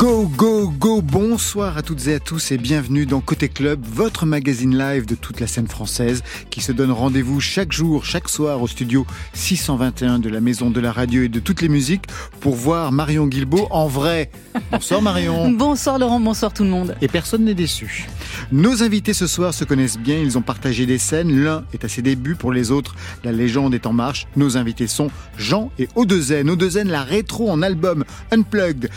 Go. Go. Go, bonsoir à toutes et à tous et bienvenue dans Côté Club, votre magazine live de toute la scène française qui se donne rendez-vous chaque jour, chaque soir au studio 621 de la Maison de la Radio et de toutes les musiques pour voir Marion Guilbault en vrai. Bonsoir Marion. bonsoir Laurent, bonsoir tout le monde. Et personne n'est déçu. Nos invités ce soir se connaissent bien, ils ont partagé des scènes, l'un est à ses débuts, pour les autres, la légende est en marche. Nos invités sont Jean et O2N. O2N, la rétro en album Unplugged.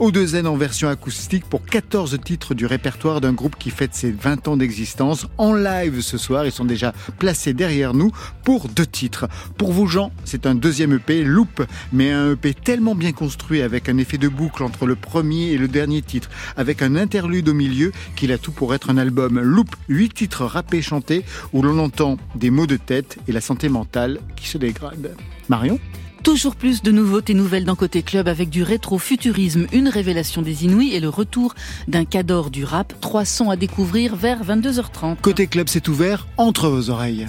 O2N en version acoustique pour 14 titres du répertoire d'un groupe qui fête ses 20 ans d'existence. En live ce soir, ils sont déjà placés derrière nous pour deux titres. Pour vous Jean, c'est un deuxième EP, Loop, mais un EP tellement bien construit avec un effet de boucle entre le premier et le dernier titre, avec un interlude au milieu qu'il a tout pour être un album. Loop, 8 titres rappés chantés où l'on entend des mots de tête et la santé mentale qui se dégrade. Marion Toujours plus de nouveautés nouvelles dans Côté Club avec du rétro-futurisme, une révélation des Inuits et le retour d'un cador du rap. Trois sons à découvrir vers 22h30. Côté Club, c'est ouvert entre vos oreilles.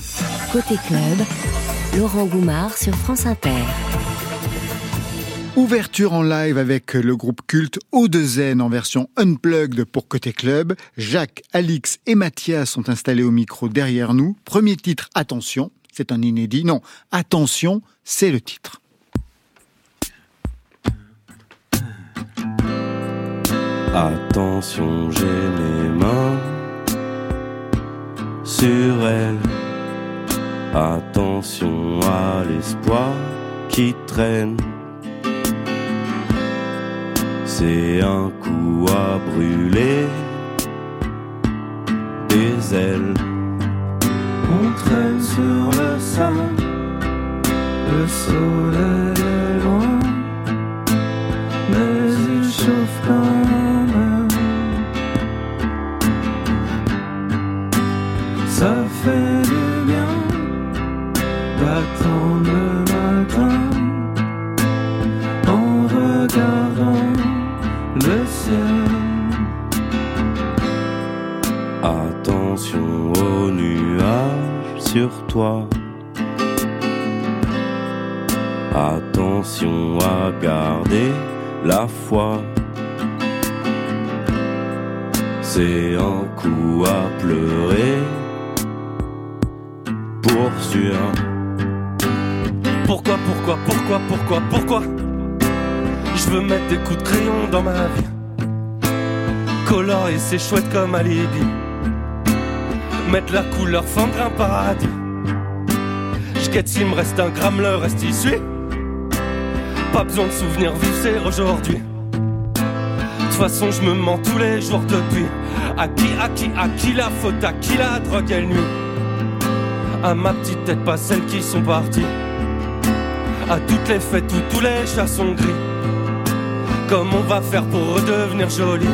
Côté Club, Laurent Goumard sur France Inter. Ouverture en live avec le groupe culte O2N en version unplugged pour Côté Club. Jacques, Alix et Mathias sont installés au micro derrière nous. Premier titre, attention, c'est un inédit. Non, attention, c'est le titre. Attention, j'ai les mains sur elle. Attention à l'espoir qui traîne. C'est un coup à brûler des ailes. On traîne sur le sol, le soleil toi. Attention à garder la foi. C'est un coup à pleurer pour sûr. Pourquoi, pourquoi, pourquoi, pourquoi, pourquoi? Je veux mettre des coups de crayon dans ma vie. Colorier, c'est chouette comme alibi. Mettre la couleur fendre un paradis. J'quête s'il me reste un gramme, le reste issu. Pas besoin de souvenirs vivre aujourd'hui. De toute façon, je me mens tous les jours depuis. À qui, à qui, à qui la faute, à qui la drogue et nuit à ma petite tête, pas celles qui sont parties. À toutes les fêtes où tous les chats sont gris. Comment on va faire pour redevenir joli?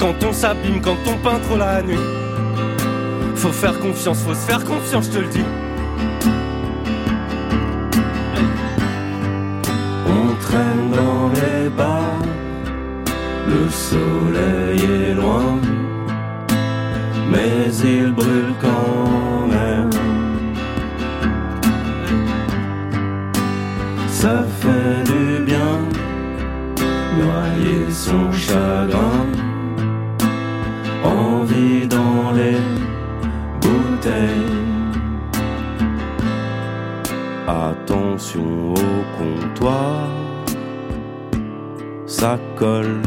Quand on s'abîme, quand on peint trop la nuit. Faut faire confiance, faut se faire confiance, je te le dis. On traîne dans les bars, le soleil est loin, mais il brûle quand même. Ça fait du bien, noyer son chagrin, envie dans les bouteilles. Attention au comptoir, ça colle.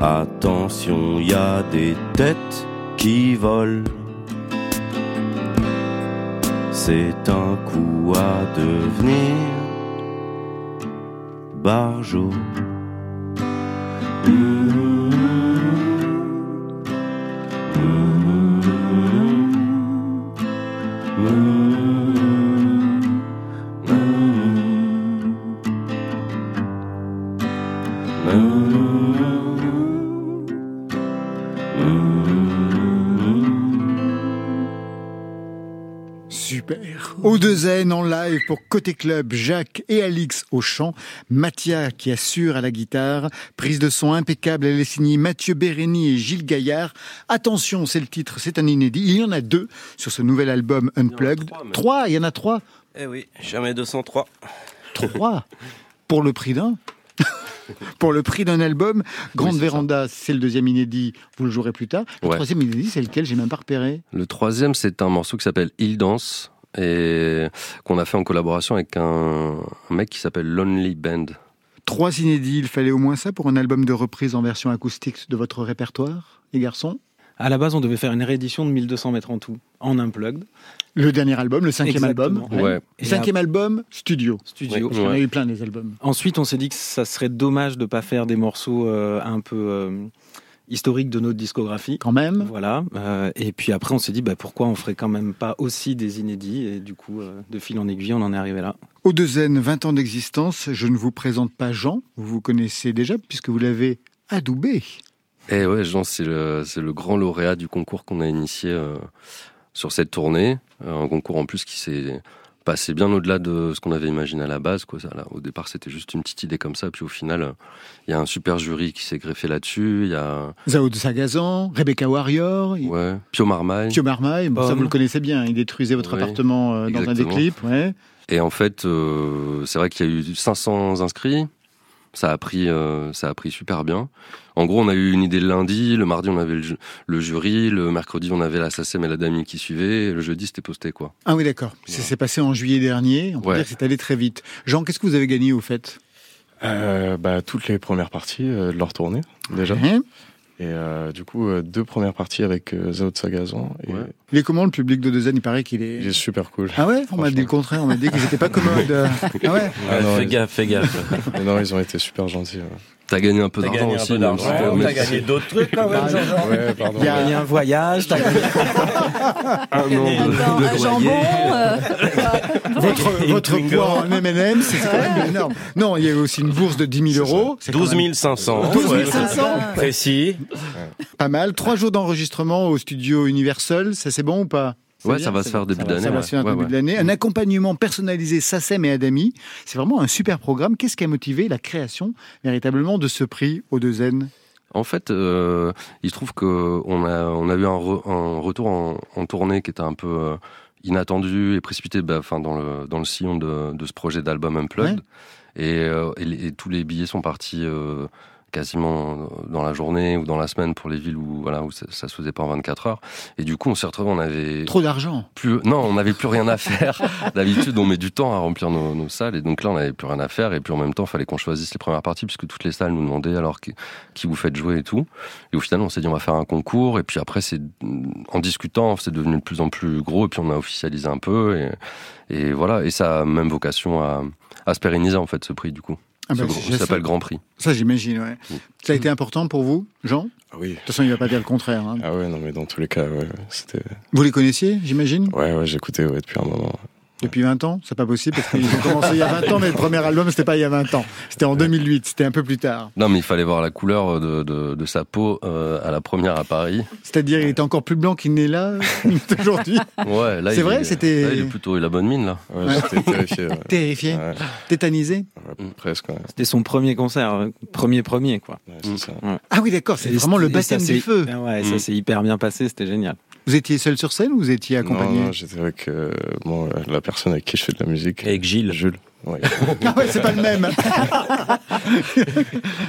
Attention, y a des têtes qui volent. C'est un coup à devenir barjot. Super. O2N en live pour Côté Club, Jacques et Alix au chant, Mathia qui assure à la guitare, prise de son impeccable, elle est signée Mathieu Bérény et Gilles Gaillard. Attention, c'est le titre, c'est un inédit. Il y en a deux sur ce nouvel album Unplugged. trois, il y en a trois. Eh oui, jamais 203. Trois Pour le prix d'un pour le prix d'un album. Grande Véranda, c'est le deuxième inédit, vous le jouerez plus tard. Le troisième inédit, c'est lequel? J'ai même pas repéré. Le troisième, c'est un morceau qui s'appelle Il Danse et qu'on a fait en collaboration avec un, mec qui s'appelle Lonely Band. Trois inédits, il fallait au moins ça pour un album de reprise en version acoustique de votre répertoire, les garçons? À la base, on devait faire une réédition de 1200 mètres en tout, en unplugged. Le dernier album, le cinquième album? Ouais. cinquième album, studio. Studio. On a eu plein des albums. Ensuite, on s'est dit que ça serait dommage de ne pas faire des morceaux euh, un peu euh, historiques de notre discographie. Quand même. Voilà. Euh, et puis après, on s'est dit bah, pourquoi on ferait quand même pas aussi des inédits. Et du coup, de fil en aiguille, on en est arrivé là. Au Zen, 20 ans d'existence. Je ne vous présente pas Jean. Vous vous connaissez déjà puisque vous l'avez adoubé. Eh ouais, Jean, c'est le, le, grand lauréat du concours qu'on a initié sur cette tournée. Euh, un concours en plus qui s'est passé bien au-delà de ce qu'on avait imaginé à la base. Quoi. Ça, au départ, c'était juste une petite idée comme ça. Puis au final, il y a un super jury qui s'est greffé là-dessus. Il y a Zao de Sagazan, Rebecca Warrior, ouais, Pio Marmaille. Pio Marmaille, ça vous le connaissez bien. Il détruisait votre appartement euh, dans un des clips. Ouais. Et en fait, euh, c'est vrai qu'il y a eu 500 inscrits. Ça a pris, euh, ça a pris super bien. En gros, on a eu une idée le lundi, le mardi on avait le, jury, le mercredi on avait la SACEM et la DAMI qui suivaient, et le jeudi c'était posté quoi. Ah oui d'accord, ça s'est passé en juillet dernier, on peut dire que c'est allé très vite. Jean, qu'est-ce que vous avez gagné au fait? Euh, bah, Toutes les premières parties euh, de leur tournée déjà. Et euh, du coup, euh, deux premières parties avec euh, Zao de Sagazon. Et... Il est comment le public de Dezen Il paraît qu'il est... Il est super cool. Ah ouais? On m'a dit le contraire, on m'a dit qu'ils n'étaient pas commodes. ah ouais? Ah fais gaffe, fais gaffe. non, ils ont été super gentils. T'as gagné un peu d'argent aussi. T'as gagné d'autres trucs quand même, Jean-Jean. Ouais, pardon. Il y a gagné un voyage, t'as gagné un de, jambon. Euh, votre votre poids en M&M, c'est quand même énorme. Non, il y a aussi une bourse de 10 000 euros. 12 500. 12 500. Précis. Pas mal. Trois jours d'enregistrement au studio Universal, ça c'est bon ou pas? Ouais, ça va se faire début d'année. Ça va se faire début d'année. Un accompagnement personnalisé SACEM et Adami. C'est vraiment un super programme. Qu'est-ce qui a motivé la création véritablement de ce prix au 2 N? En fait, euh, il se trouve qu'on a, on a eu un, retour en, tournée qui était un peu euh, inattendu et précipité bah, enfin, dans, le, dans le sillon de, de ce projet d'album Unplugged. Et, euh, et, et, tous les billets sont partis quasiment dans la journée ou dans la semaine pour les villes où voilà où ça, se faisait pas en 24 heures. Et du coup on s'est retrouvé on avait trop d'argent. plus non on n'avait plus rien à faire. D'habitude on met du temps à remplir nos, salles et donc là on n'avait plus rien à faire. Et puis en même temps il fallait qu'on choisisse les premières parties puisque toutes les salles nous demandaient alors qui, qui vous faites jouer et tout. Et au final on s'est dit on va faire un concours. Et puis après c'est en discutant c'est devenu de plus en plus gros et puis on a officialisé un peu. Et, et voilà. Et ça a même vocation à, à se pérenniser en fait ce prix du coup ah bah, ça s'appelle Grand Prix. Ça, j'imagine, ouais. Ça a été important pour vous, Jean? Ah Oui. De toute façon, il ne va pas dire le contraire. Hein. Ah ouais, non, mais dans tous les cas, c'était... Vous les connaissiez, j'imagine? Ouais, ouais, j'écoutais ouais, depuis un moment. Depuis 20 ans C'est pas possible parce qu'ils ont commencé il y a 20 ans, mais le premier album, c'était pas il y a 20 ans. C'était en 2008, c'était un peu plus tard. Non, mais il fallait voir la couleur de, de, de sa peau euh, à la première à Paris. C'est-à-dire, il était encore plus blanc qu'il n'est là aujourd'hui. Ouais, là, c'est vrai, c'était. il est plutôt, il a bonne mine là. Ouais, j'étais terrifié. Terrifié, tétanisé. presque. C'était son premier concert, euh, premier premier quoi. Ça. Ah oui, d'accord, c'est vraiment le baptême du feu. Ouais, ça mm. s'est hyper bien passé, c'était génial. Vous étiez seul sur scène ou vous étiez accompagné Non, j'étais avec euh, la personne avec qui je fais de la musique. Avec Gilles. Jules. Ouais. ah ouais, c'est pas le même.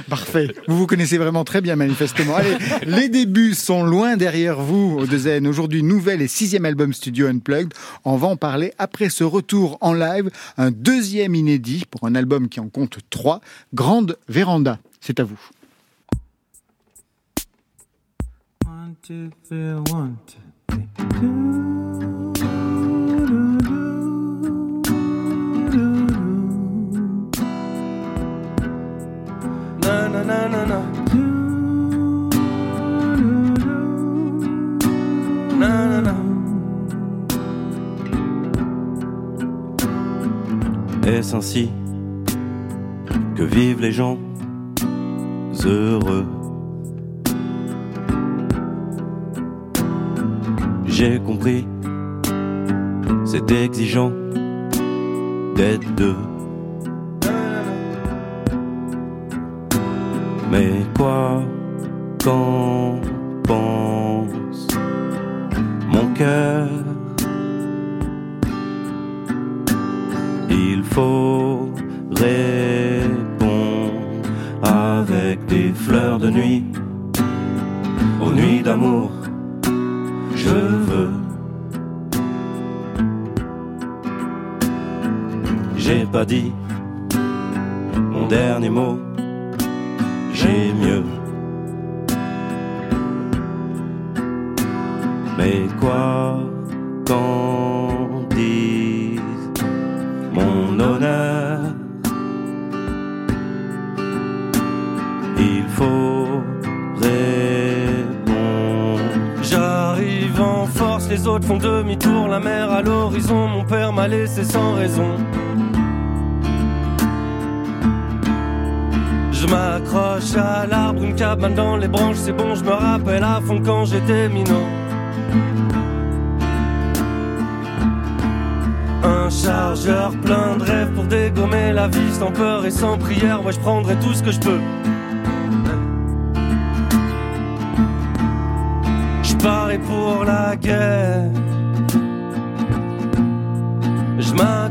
Parfait. Vous vous connaissez vraiment très bien, manifestement. Allez, les débuts sont loin derrière vous au Dezen. Aujourd'hui, nouvel et sixième album studio Unplugged. On va en parler après ce retour en live. Un deuxième inédit pour un album qui en compte trois. Grande Véranda. C'est à vous. One, two, three, one, two. Est-ce ainsi que vivent les gens heureux? J'ai compris c'est exigeant d'être deux. Mais quoi qu'en pense mon cœur Il faut répondre avec des fleurs de nuit aux nuits d'amour. Je veux. J'ai pas dit mon dernier mot. J'ai mieux. Mais quoi m'a laissé sans raison. Je m'accroche à l'arbre, une cabane dans les branches, c'est bon, je me rappelle à fond quand j'étais minot. Un chargeur plein de rêves pour dégommer la vie sans peur et sans prière, ouais je prendrai tout ce que je peux. Je parie pour la guerre.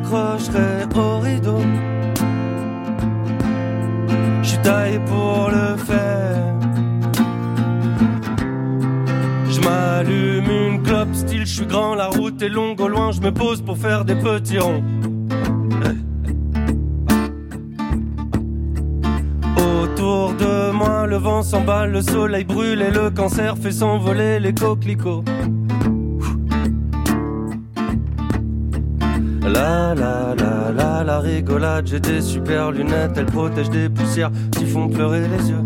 M'accrocherai au rideau. Je suis taillé pour le faire. Je m'allume une clope, style je suis grand, la route est longue, au loin je me pose pour faire des petits ronds. Autour de moi, le vent s'emballe, le soleil brûle et le cancer fait s'envoler les coquelicots. La la la la la rigolade, j'ai des super lunettes, elles protègent des poussières qui font pleurer les yeux.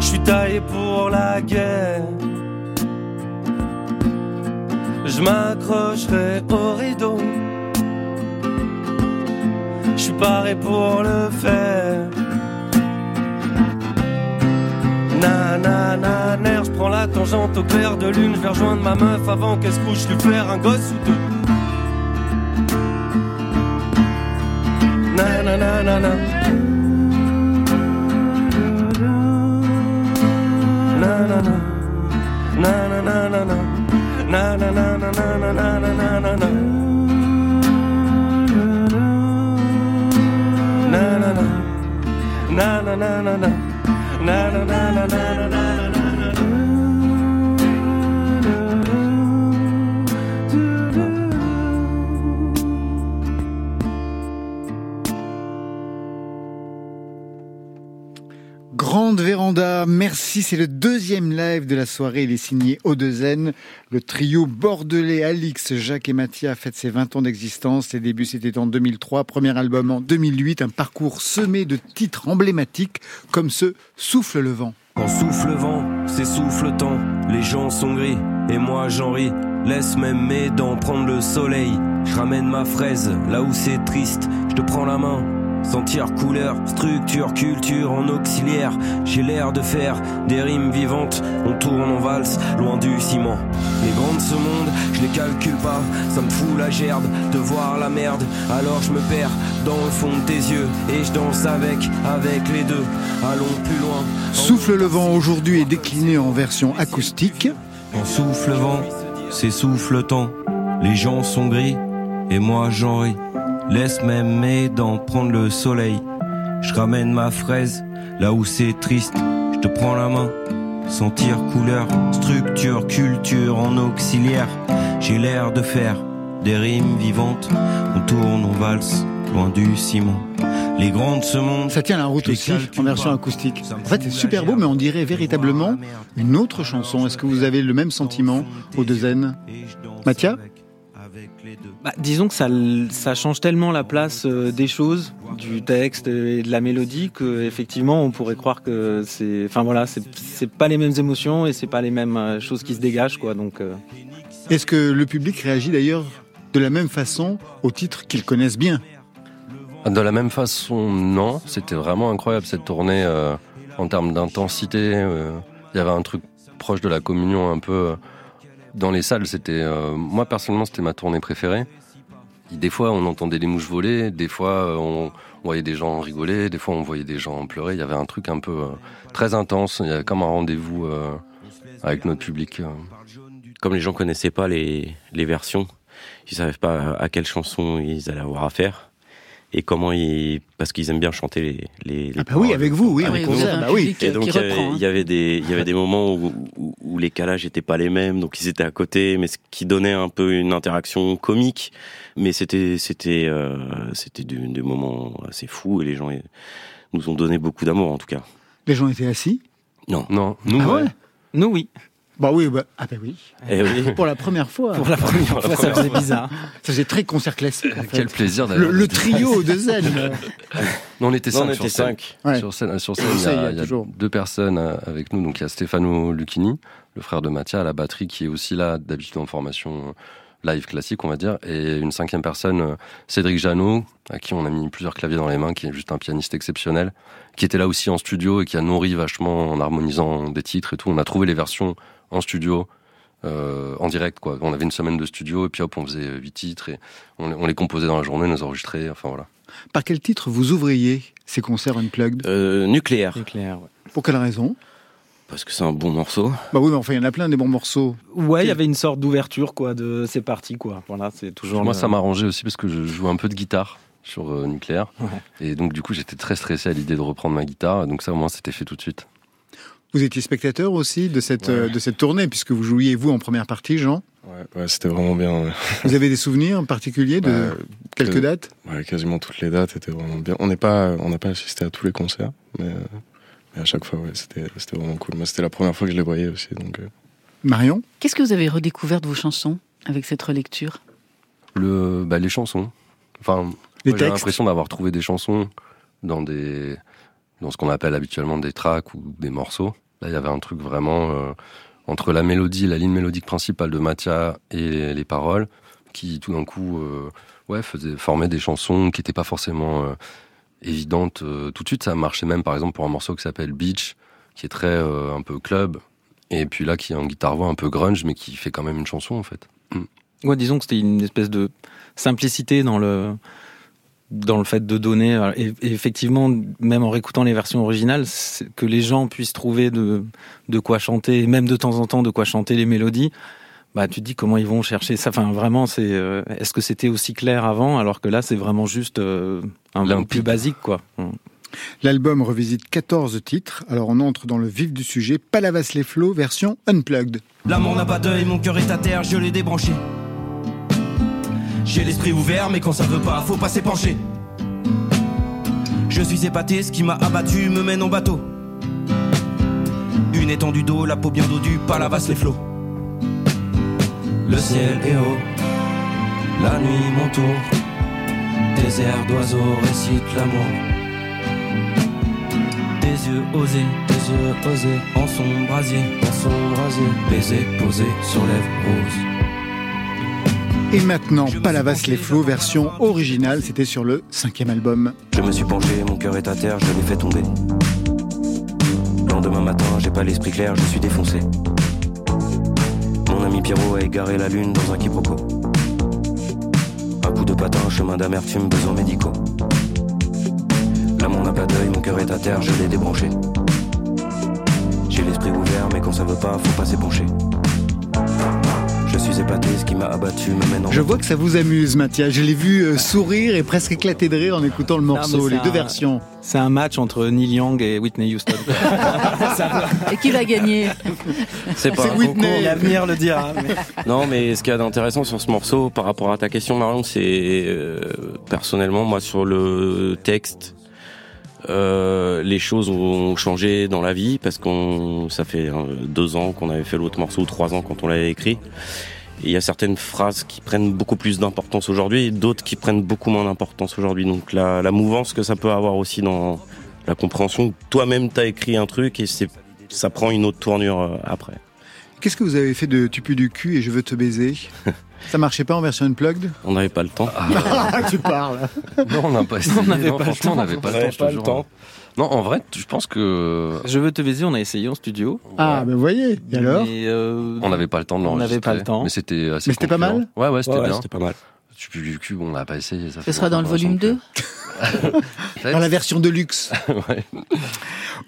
Je taillé pour la guerre. Je m'accrocherai au rideau. Je suis paré pour le faire. Nanana, je prends la tangente au clair de lune. Je vais rejoindre ma meuf avant qu'elle se couche, lui faire un gosse ou deux. Nanana, nanana. Nanana, nanana, nanana, na na na na na na. Véranda, merci. C'est le deuxième live de la soirée. Il est signé O2N. Le trio bordelais Alix, Jacques et Mathia fête ses 20 ans d'existence. Les débuts, c'était en 2003. Premier album en 2008. Un parcours semé de titres emblématiques comme ce Souffle le vent. Quand souffle le vent, c'est souffle le temps. Les gens sont gris et moi j'en ris. Laisse même mes dents prendre le soleil. Je ramène ma fraise là où c'est triste. Je te prends la main. Sentir couleur, structure, culture en auxiliaire. J'ai l'air de faire des rimes vivantes. On tourne en valse, loin du ciment. Les grands de ce monde, je les calcule pas. Ça me fout la gerbe de voir la merde. Alors je me perds dans le fond de tes yeux. Et je danse avec, avec les deux. Allons plus loin. Souffle le vent aujourd'hui est décliné en version acoustique. En souffle le vent, c'est souffle le temps. Les gens sont gris et moi j'en ris. Laisse même mes dents prendre le soleil. Je ramène ma fraise là où c'est triste. Je te prends la main. Sentir couleur, structure, culture en auxiliaire. J'ai l'air de faire des rimes vivantes. On tourne, on valse, loin du ciment. Les ce monde. Ça tient la route aussi en version acoustique. En fait, c'est super beau, mais on dirait véritablement une autre chanson. Est-ce que vous avez le même sentiment au deux N Mathia bah, disons que ça, ça change tellement la place euh, des choses, du texte et de la mélodie que effectivement on pourrait croire que c'est, enfin voilà, c'est pas les mêmes émotions et c'est pas les mêmes euh, choses qui se dégagent quoi. Donc. Euh... Est-ce que le public réagit d'ailleurs de la même façon aux titres qu'ils connaissent bien? De la même façon, non. C'était vraiment incroyable cette tournée euh, en termes d'intensité. Il y avait un truc proche de la communion un peu dans les salles, c'était euh, moi personnellement, c'était ma tournée préférée. Des fois, on entendait les mouches voler, des fois, euh, on, voyait des gens rigoler, des fois, on voyait des gens pleurer. Il y avait un truc un peu euh, très intense. Il y avait comme un rendez-vous avec notre public. Comme les gens connaissaient pas les, les versions, ils savaient pas à quelle chanson ils allaient avoir affaire et comment ils parce qu'ils aiment bien chanter les les, ah bah oui avec vous oui avec vous bah oui. Et donc il y, avait des il y avait des moments où, où, les calages étaient pas les mêmes donc ils étaient à côté mais ce qui donnait un peu une interaction comique. Mais c'était c'était euh, c'était des, moments assez fous et les gens nous ont donné beaucoup d'amour en tout cas. Les gens étaient assis? Non. Non nous ah ouais? nous oui bah oui, bah, ah bah oui. Et eh oui. Pour la première fois. Pour la première fois, ça faisait bizarre. Ça faisait très concert classique. En fait. Quel plaisir d'ailleurs. Le, trio de zen. non, on était cinq. on était sur cinq. Scène. Sur scène, sur scène il y a, il y a deux personnes euh, avec nous. Donc il y a Stefano Lucchini, le frère de Mattia à la batterie, qui est aussi là d'habitude en formation live classique, on va dire. Et une cinquième personne, euh, Cédric Jeannot, à qui on a mis plusieurs claviers dans les mains, qui est juste un pianiste exceptionnel, qui était là aussi en studio et qui a nourri vachement en harmonisant des titres et tout. On a trouvé les versions en studio euh, en direct quoi. On avait une semaine de studio et puis hop on faisait huit titres et on, les composait dans la journée, on les enregistrait, enfin voilà. Par quel titre vous ouvriez ces concerts unplugged? Euh, Nucléaire. Nucléaire. Ouais. Pour quelle raison? Parce que c'est un bon morceau. Bah oui, mais enfin, il y en a plein des bons morceaux. Ouais, il y avait une sorte d'ouverture, quoi, de c'est parti, quoi. Voilà, c'est toujours. Moi, ça m'a arrangé aussi parce que je joue un peu de guitare sur euh, Nucléaire. Et donc, du coup, j'étais très stressé à l'idée de reprendre ma guitare. Donc, ça, au moins, c'était fait tout de suite. Vous étiez spectateur aussi de cette, euh, de cette tournée, puisque vous jouiez, vous, en première partie, Jean Ouais, c'était vraiment bien. Vous avez des souvenirs particuliers de bah, quelques dates Ouais, quasiment toutes les dates étaient vraiment bien. On n'est pas, on n'a pas assisté à tous les concerts, mais, à chaque fois, ouais, c'était, c'était vraiment cool. Moi, c'était la première fois que je les voyais aussi, donc. Euh. Marion Qu'est-ce que vous avez redécouvert de vos chansons avec cette relecture? Le, bah, les chansons. Enfin, j'ai l'impression d'avoir trouvé des chansons dans des, dans ce qu'on appelle habituellement des tracks ou des morceaux il y avait un truc vraiment euh, entre la mélodie, la ligne mélodique principale de Mathia et les, paroles, qui tout d'un coup, euh, ouais, faisait, formait des chansons qui n'étaient pas forcément euh, évidentes tout de suite. Ça marchait même, par exemple, pour un morceau qui s'appelle Beach, qui est très un peu club, et puis là, qui est en guitare-voix un peu grunge, mais qui fait quand même une chanson, en fait. Ouais, disons que c'était une espèce de simplicité dans le dans le fait de donner, euh, et, effectivement, même en réécoutant les versions originales, que les gens puissent trouver de, de quoi chanter, et même de temps en temps de quoi chanter les mélodies, bah tu te dis comment ils vont chercher ça. Enfin, vraiment, c'est euh, est-ce que c'était aussi clair avant, alors que là, c'est vraiment juste euh, un peu plus basique, quoi. L'album revisite 14 titres, alors on entre dans le vif du sujet, Palavas les flots, version unplugged. L'amour n'a pas d'œil, mon cœur est à terre, je l'ai débranché. J'ai l'esprit ouvert, mais quand ça veut pas, faut pas s'épancher. Je suis épaté, ce qui m'a abattu me mène en bateau. Une étendue d'eau, la peau bien dodue, palavas les flots. Le ciel est haut, la nuit mon tour. Des airs d'oiseaux récitent l'amour. Des yeux osés, des yeux osés, en son brasier, en son brasier, baiser sur lèvres roses. Et maintenant, Palavas les flots, version originale, c'était sur le cinquième album. Je me suis penché, mon cœur est à terre, je l'ai fait tomber. Lendemain matin, j'ai pas l'esprit clair, je suis défoncé. Mon ami Pierrot a égaré la lune dans un quiproquo. Un coup de patin, chemin d'amertume, besoins médicaux. L'amour n'a pas d'œil, mon cœur est à terre, je l'ai débranché. J'ai l'esprit ouvert, mais quand ça veut pas, faut pas s'épancher. Je suis épaté, ce qui m'a abattu me mène en Je vois que ça vous amuse, Mathias. Je l'ai vu euh, sourire et presque éclater de rire en écoutant le morceau, les deux versions. C'est un match entre Neil Young et Whitney Houston. et qui va gagner C'est pas Whitney. L'avenir le dira. Non, mais ce qu'il y a d'intéressant sur ce morceau, par rapport à ta question, Marion, c'est euh, personnellement, moi, sur le texte, euh, les choses ont changé dans la vie parce qu'on ça fait euh, deux ans qu'on avait fait l'autre morceau ou trois ans quand on l'avait écrit. il y a certaines phrases qui prennent beaucoup plus d'importance aujourd'hui et d'autres qui prennent beaucoup moins d'importance aujourd'hui. Donc la, la, mouvance que ça peut avoir aussi dans la compréhension. Toi-même, t'as écrit un truc et c'est ça prend une autre tournure euh, après. Qu'est-ce que vous avez fait de Tu pues du cul et Je veux te baiser? Ça marchait pas en version unplugged? On n'avait pas le temps. Ah, tu parles. Non, on n'a pas On n'avait pas, le temps. On n'avait pas, le temps. Non, en vrai, je pense que. Je veux te baiser, on a essayé en studio. Ah, ben vous voyez, et alors? Mais, euh, On n'avait pas le temps de On l'enregistrer. n'avait pas le temps. Mais c'était assez. Mais c'était pas mal? Ouais, ouais, c'était Ouais, ouais, bien. c'était pas mal. Cul, on n'a pas essayé. Ça Ce sera dans le volume 2 l'a Dans la version de luxe. Ouais.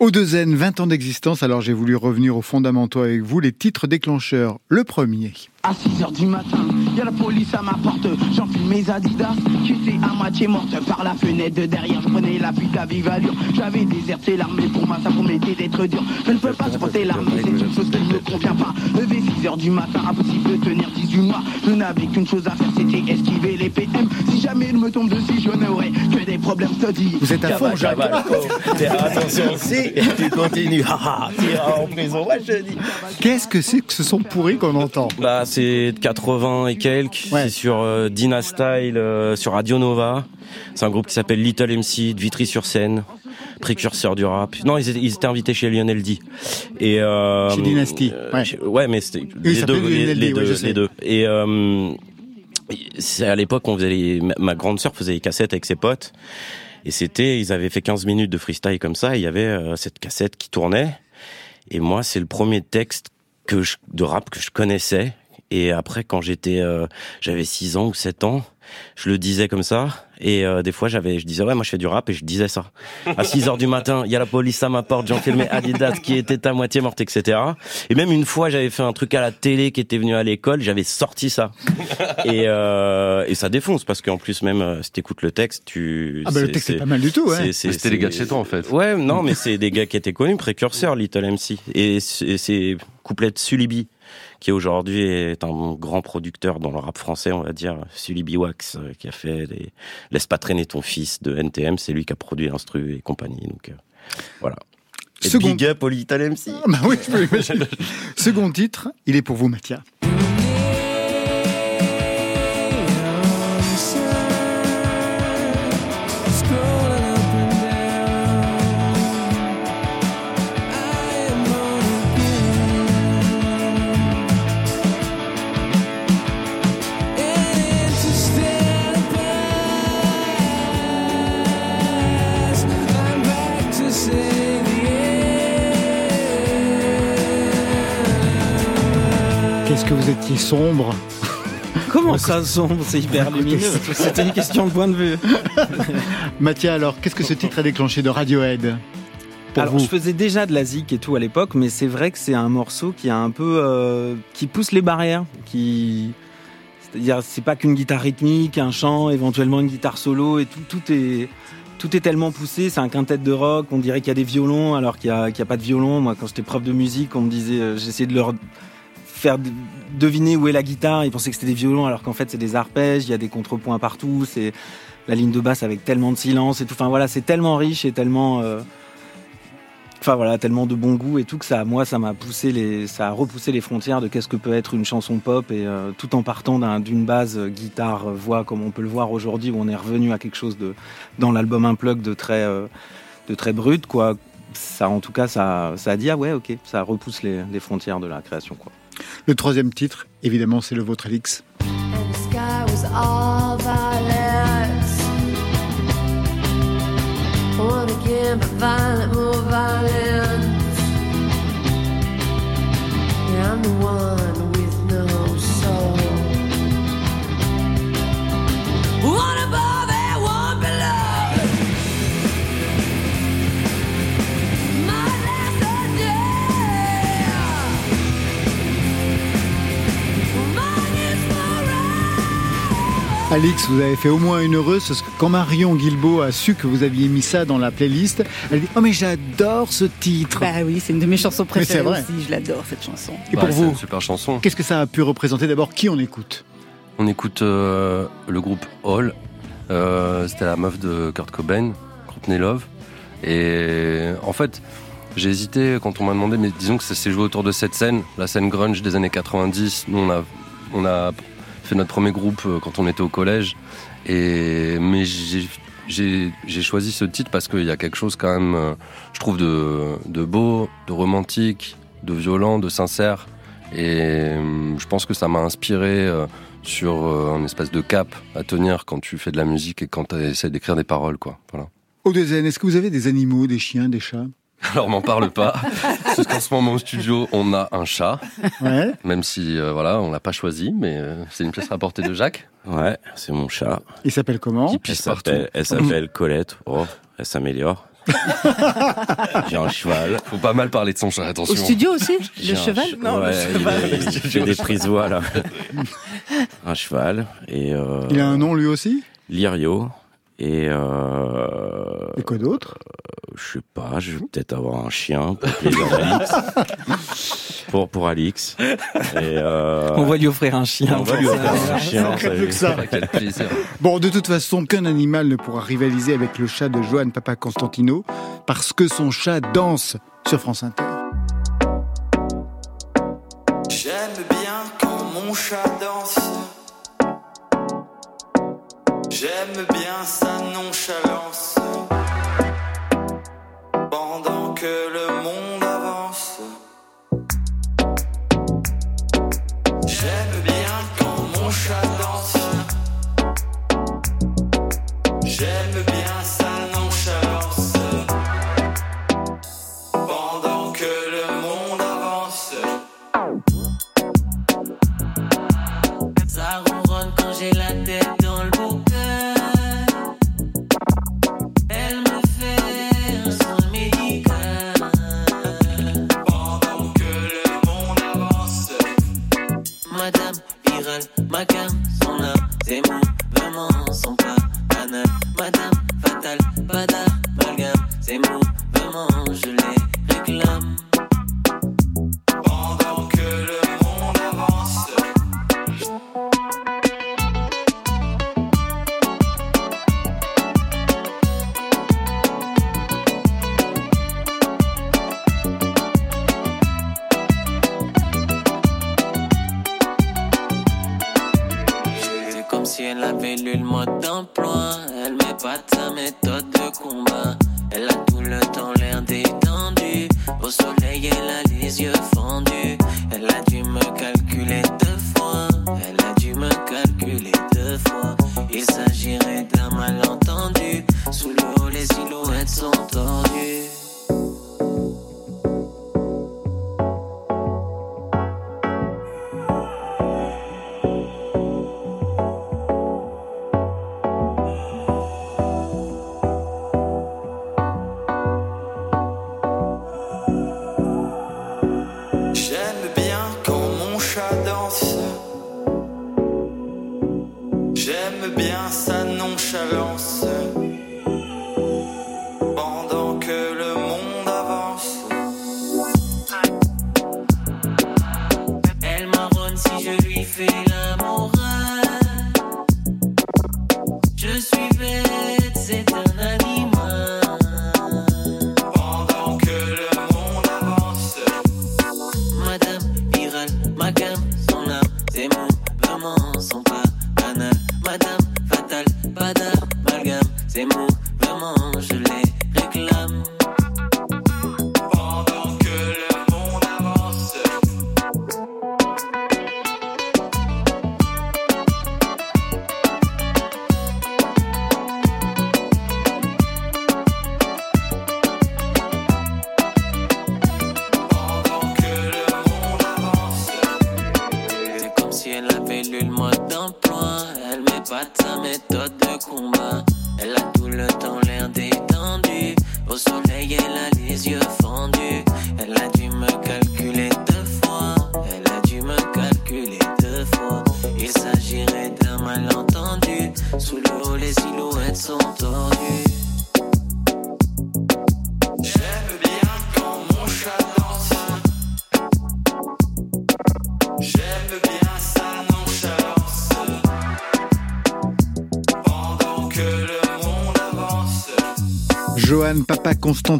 O2N, 20 ans d'existence, alors j'ai voulu revenir aux fondamentaux avec vous, les titres déclencheurs. Le premier. À 6h du matin, y a la police à ma porte. J'enfile mes Adidas étaient à moitié mortes. Par la fenêtre de derrière, je prenais la fuite à vive allure. J'avais déserté l'armée pour moi, ça promettait d'être dur. Je ne peux pas supporter l'armée, c'est une chose qui ne me convient pas. Levé 6h du matin, impossible de tenir 18 mois. Je n'avais qu'une chose à faire, c'était esquiver les PM. Si jamais il me tombe dessus, je n'aurai que des problèmes, te. Vous êtes à fond, Jacques Attention aussi, tu continues. Tu iras en prison, moi je dis. Qu'est-ce que c'est que ce son pourri qu'on entend? Bah, c'est de 80 et quelques. Ouais. C'est sur euh, Dina Style, euh, sur Radio Nova. C'est un groupe qui s'appelle Little MC, de Vitry-sur-Seine, précurseur du rap. Non, ils étaient, ils étaient invités chez Lionel D. Et, euh, Chez Dynasty, euh, ouais. chez- ouais, mais c'était les deux, les, ouais, deux, les. Et euh, c'est à l'époque, on faisait les, ma- grande sœur faisait les cassettes avec ses potes. Et c'était, ils avaient fait 15 minutes de freestyle comme ça. Et il y avait euh, cette cassette qui tournait. Et moi, c'est le premier texte que je, de rap que je connaissais. Et après, quand j'étais, euh, j'avais 6 ans ou 7 ans, je le disais comme ça. Et euh, des fois, j'avais, je disais, ouais, moi je fais du rap et je disais ça. À 6 heures du matin, il y a la police à ma porte, j'en filmais Adidas qui était à moitié morte, etc. Et même une fois, j'avais fait un truc à la télé qui était venu à l'école, j'avais sorti ça. Et, euh, et ça défonce parce qu'en plus, même euh, si t'écoutes le texte, tu. Ah bah le texte est c'est- pas mal du tout, ouais. c'était les gars de chez toi, en fait. Ouais, non, mais c'est des gars qui étaient connus, précurseurs, Little MC. Et c'est c'est couplet de Sulibi, qui aujourd'hui est un grand producteur dans le rap français, on va dire. Sulibi Wax, euh, qui a fait les Laisse pas traîner ton fils de NTM, c'est lui qui a produit l'instru et compagnie. Donc euh, voilà. Et Second- big up au Little MC. Ah bah oui, je peux. Second titre, il est pour vous, Mathia. Que vous étiez sombre Comment ça sombre C'est hyper lumineux. C'était une question de point de vue. Mathia, alors, qu'est-ce que ce titre a déclenché de Radiohead Alors, vous je faisais déjà de la zik et tout à l'époque, mais c'est vrai que c'est un morceau qui a un peu, euh, qui pousse les barrières, qui, c'est-à-dire, c'est pas qu'une guitare rythmique, un chant, éventuellement une guitare solo et tout, tout est, tout est tellement poussé. C'est un quintet de rock. On dirait qu'il y a des violons alors qu'il y a, qu'il y a pas de violon. Moi, quand j'étais prof de musique, on me disait, euh, j'essayais de leur faire de- deviner où est la guitare. Ils pensaient que c'était des violons alors qu'en fait c'est des arpèges. Il y a des contrepoints partout. C'est la ligne de basse avec tellement de silence et tout. Enfin voilà, c'est tellement riche et tellement euh, enfin voilà, tellement de bon goût et tout que ça, moi, ça m'a poussé les, ça a repoussé les frontières de qu'est-ce que peut être une chanson pop et euh, tout en partant d'un- d'une base euh, guitare voix comme on peut le voir aujourd'hui où on est revenu à quelque chose de dans l'album Unplugged de très de très brut quoi. Ça, en tout cas, ça, ça a dit ah ouais, ok, ça repousse les, les frontières de la création quoi. Le troisième titre, évidemment, c'est le vôtre, Alix. Alix, vous avez fait au moins une heureuse parce que quand Marion Guilbeault a su que vous aviez mis ça dans la playlist, elle dit Oh, mais j'adore ce titre Bah oui, c'est une de mes chansons préférées vrai. aussi. Je l'adore cette chanson. Et pour vous, une super chanson. qu'est-ce que ça a pu représenter D'abord, qui on écoute On écoute euh, le groupe Hall. Euh, C'était la meuf de Kurt Cobain, Courtney Love. Et en fait, j'ai hésité quand on m'a demandé, mais disons que ça s'est joué autour de cette scène, la scène grunge des années 90. Nous, on a, on a fait notre premier groupe euh, quand on était au collège. Et, mais j'ai choisi ce titre parce qu'il y a quelque chose quand même, euh, je trouve, de, de beau, de romantique, de violent, de sincère. Et euh, je pense que ça m'a inspiré sur un espèce de cap à tenir quand tu fais de la musique et quand tu essaies d'écrire des paroles. Quoi. Voilà. Au deuxième, est-ce que vous avez des animaux, des chiens, des chats? Alors, m'en parle pas. Parce qu'en ce moment, au studio, on a un chat. Ouais. Même si, euh, voilà, on l'a pas choisi, mais euh, c'est une pièce rapportée de Jacques. Ouais, c'est mon chat. Il s'appelle comment Qui Elle pisse s'appelle, elle s'appelle Colette. Oh, elle s'améliore. J'ai un cheval. Faut pas mal parler de son chat, attention. Au studio aussi? J'ai Le cheval? che- ouais, il est- il fait des prises voix là. un cheval et euh, Il a un nom lui aussi? Lirio et euh, Et quoi d'autre? je sais pas, je vais peut-être avoir un chien pour plaisir d'Alix. pour pour Alix. Et euh, On va lui offrir un chien. on va lui offrir un chien. ça plus que ça. Quel plaisir. Bon, de toute façon, qu'un animal ne pourra rivaliser avec le chat de Johan Papa Constantino parce que son chat danse sur France Inter. J'aime bien quand mon chat J'aime bien sa nonchalance. Pendant que Viral, ma gamme, son âme, ses mouvements sont pas banals. Madame Fatale, pas d'amalgame, ses mouvements, je les réclame.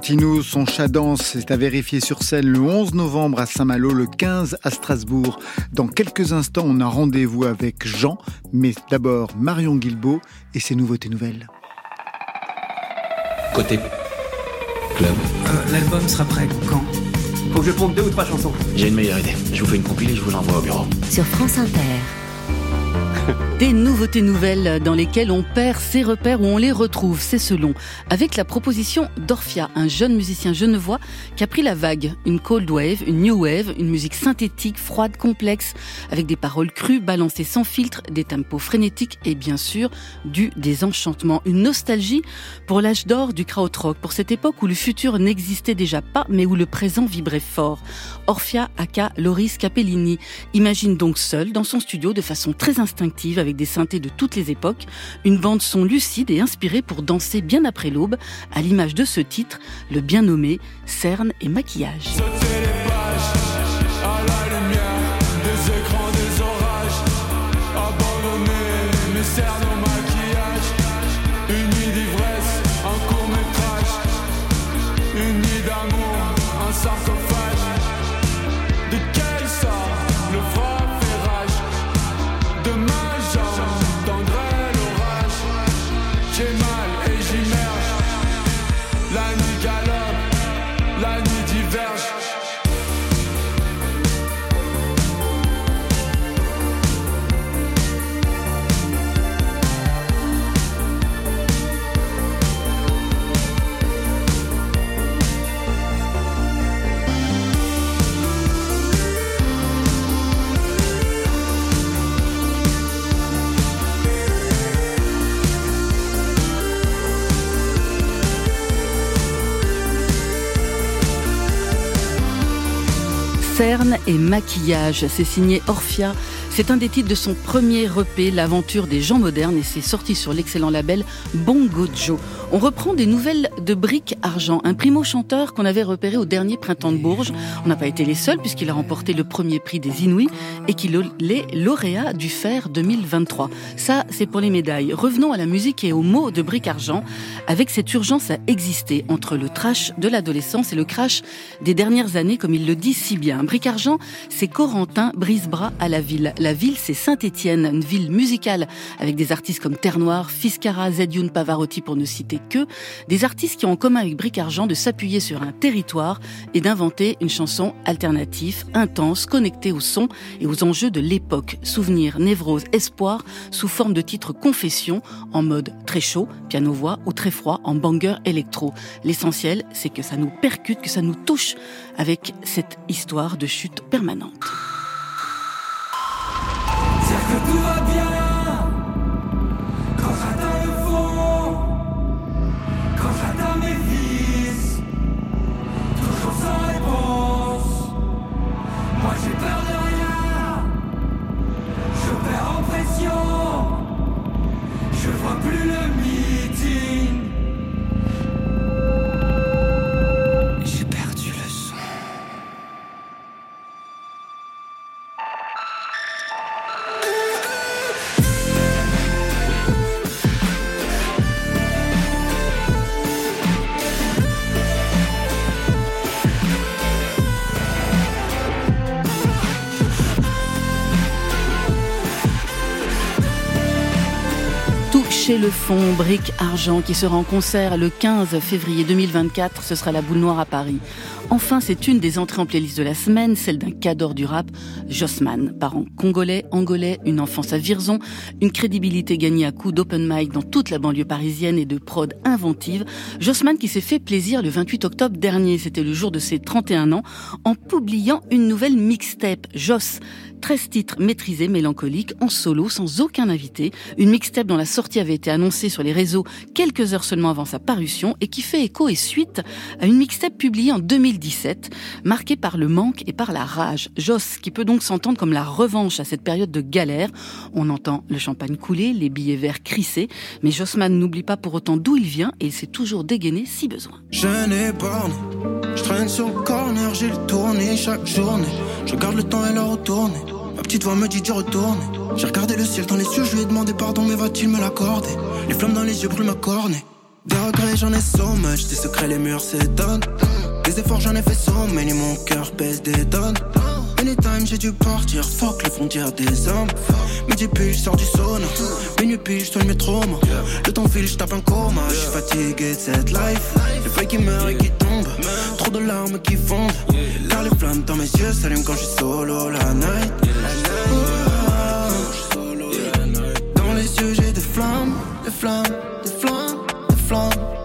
Constantino, son chat danse, est à vérifier sur scène le 11 novembre à Saint-Malo, le 15 à Strasbourg. Dans quelques instants, on a rendez-vous avec Jean, mais d'abord Marion Guilbeault et ses nouveautés nouvelles. Côté club. Euh, L'album sera prêt quand? Faut que je ponde deux ou trois chansons. J'ai une meilleure idée. Je vous fais une compilée, je vous l'envoie au bureau. Sur France Inter. Des nouveautés nouvelles dans lesquelles on perd ses repères ou on les retrouve, c'est selon. Avec la proposition d'Orphia, un jeune musicien genevois qui a pris la vague. Une cold wave, une new wave, une musique synthétique, froide, complexe, avec des paroles crues, balancées sans filtre, des tempos frénétiques et bien sûr du désenchantement. Une nostalgie pour l'âge d'or du krautrock, pour cette époque où le futur n'existait déjà pas mais où le présent vibrait fort. Orphia aka Loris Capellini imagine donc seul dans son studio de façon très instinctive avec des synthés de toutes les époques, une bande son lucide et inspirée pour danser bien après l'aube, à l'image de ce titre, le bien nommé Cerne et maquillage. Cerne et maquillage, c'est signé Orphia. C'est un des titres de son premier EP, L'aventure des gens modernes, et c'est sorti sur l'excellent label Bongo Joe. On reprend des nouvelles de Brick Argent, un primo-chanteur qu'on avait repéré au dernier printemps de Bourges. On n'a pas été les seuls puisqu'il a remporté le premier prix des Inouïs et qu'il est lauréat du Fer 2023. Ça, c'est pour les médailles. Revenons à la musique et aux mots de Brick Argent, avec cette urgence à exister entre le trash de l'adolescence et le crash des dernières années, comme il le dit si bien. Brick Argent, c'est Corentin brise-bras à la ville. La ville, c'est Saint-Étienne, une ville musicale avec des artistes comme Terre Noire, Fiscara, Zedioun, Pavarotti pour ne citer que, des artistes qui ont en commun avec Bric Argent de s'appuyer sur un territoire et d'inventer une chanson alternative, intense, connectée au son et aux enjeux de l'époque. Souvenir, névrose, espoir, sous forme de titres confession, en mode très chaud, piano-voix, ou très froid, en banger électro. L'essentiel, c'est que ça nous percute, que ça nous touche avec cette histoire de chute permanente. Tout va Chez le fond, Brique Argent, qui sera en concert le 15 février 2024. Ce sera la boule noire à Paris. Enfin, c'est une des entrées en playlist de la semaine, celle d'un cadre du rap, Jossman. Parent congolais, angolais, une enfance à Virzon, une crédibilité gagnée à coups d'open mic dans toute la banlieue parisienne et de prod inventive. Jossman qui s'est fait plaisir le 28 octobre dernier, c'était le jour de ses 31 ans, en publiant une nouvelle mixtape, Joss. 13 titres maîtrisés, mélancoliques, en solo, sans aucun invité. Une mixtape dont la sortie avait été annoncée sur les réseaux quelques heures seulement avant sa parution et qui fait écho et suite à une mixtape publiée en 2017, marquée par le manque et par la rage. Joss, qui peut donc s'entendre comme la revanche à cette période de galère. On entend le champagne couler, les billets verts crisser, mais Jossman n'oublie pas pour autant d'où il vient et il s'est toujours dégainé si besoin. Je pas, je traîne sur le corner, j'ai le tourné chaque journée. Je garde le temps et la retourner. Ma petite voix me dit d'y retourner. J'ai regardé le ciel dans les yeux, je lui ai demandé pardon, mais va-t-il me l'accorder? Les flammes dans les yeux brûlent ma cornée. Des regrets, j'en ai so much, des secrets, les murs s'étonnent. Des efforts, j'en ai fait many, mon cœur pèse des tonnes. Anytime, j'ai dû partir, fuck les frontières des hommes. Midi puis je sors du sauna. Minuit puis je soigne mes traumas. Le temps file, je tape un coma. Je suis fatigué de cette life. Les feuilles qui meurent et qui tombent. Trop de larmes qui fondent. Car les flammes dans mes yeux s'allument quand je suis solo la night. flammes, des flammes, des flammes, des flammes, des flammes.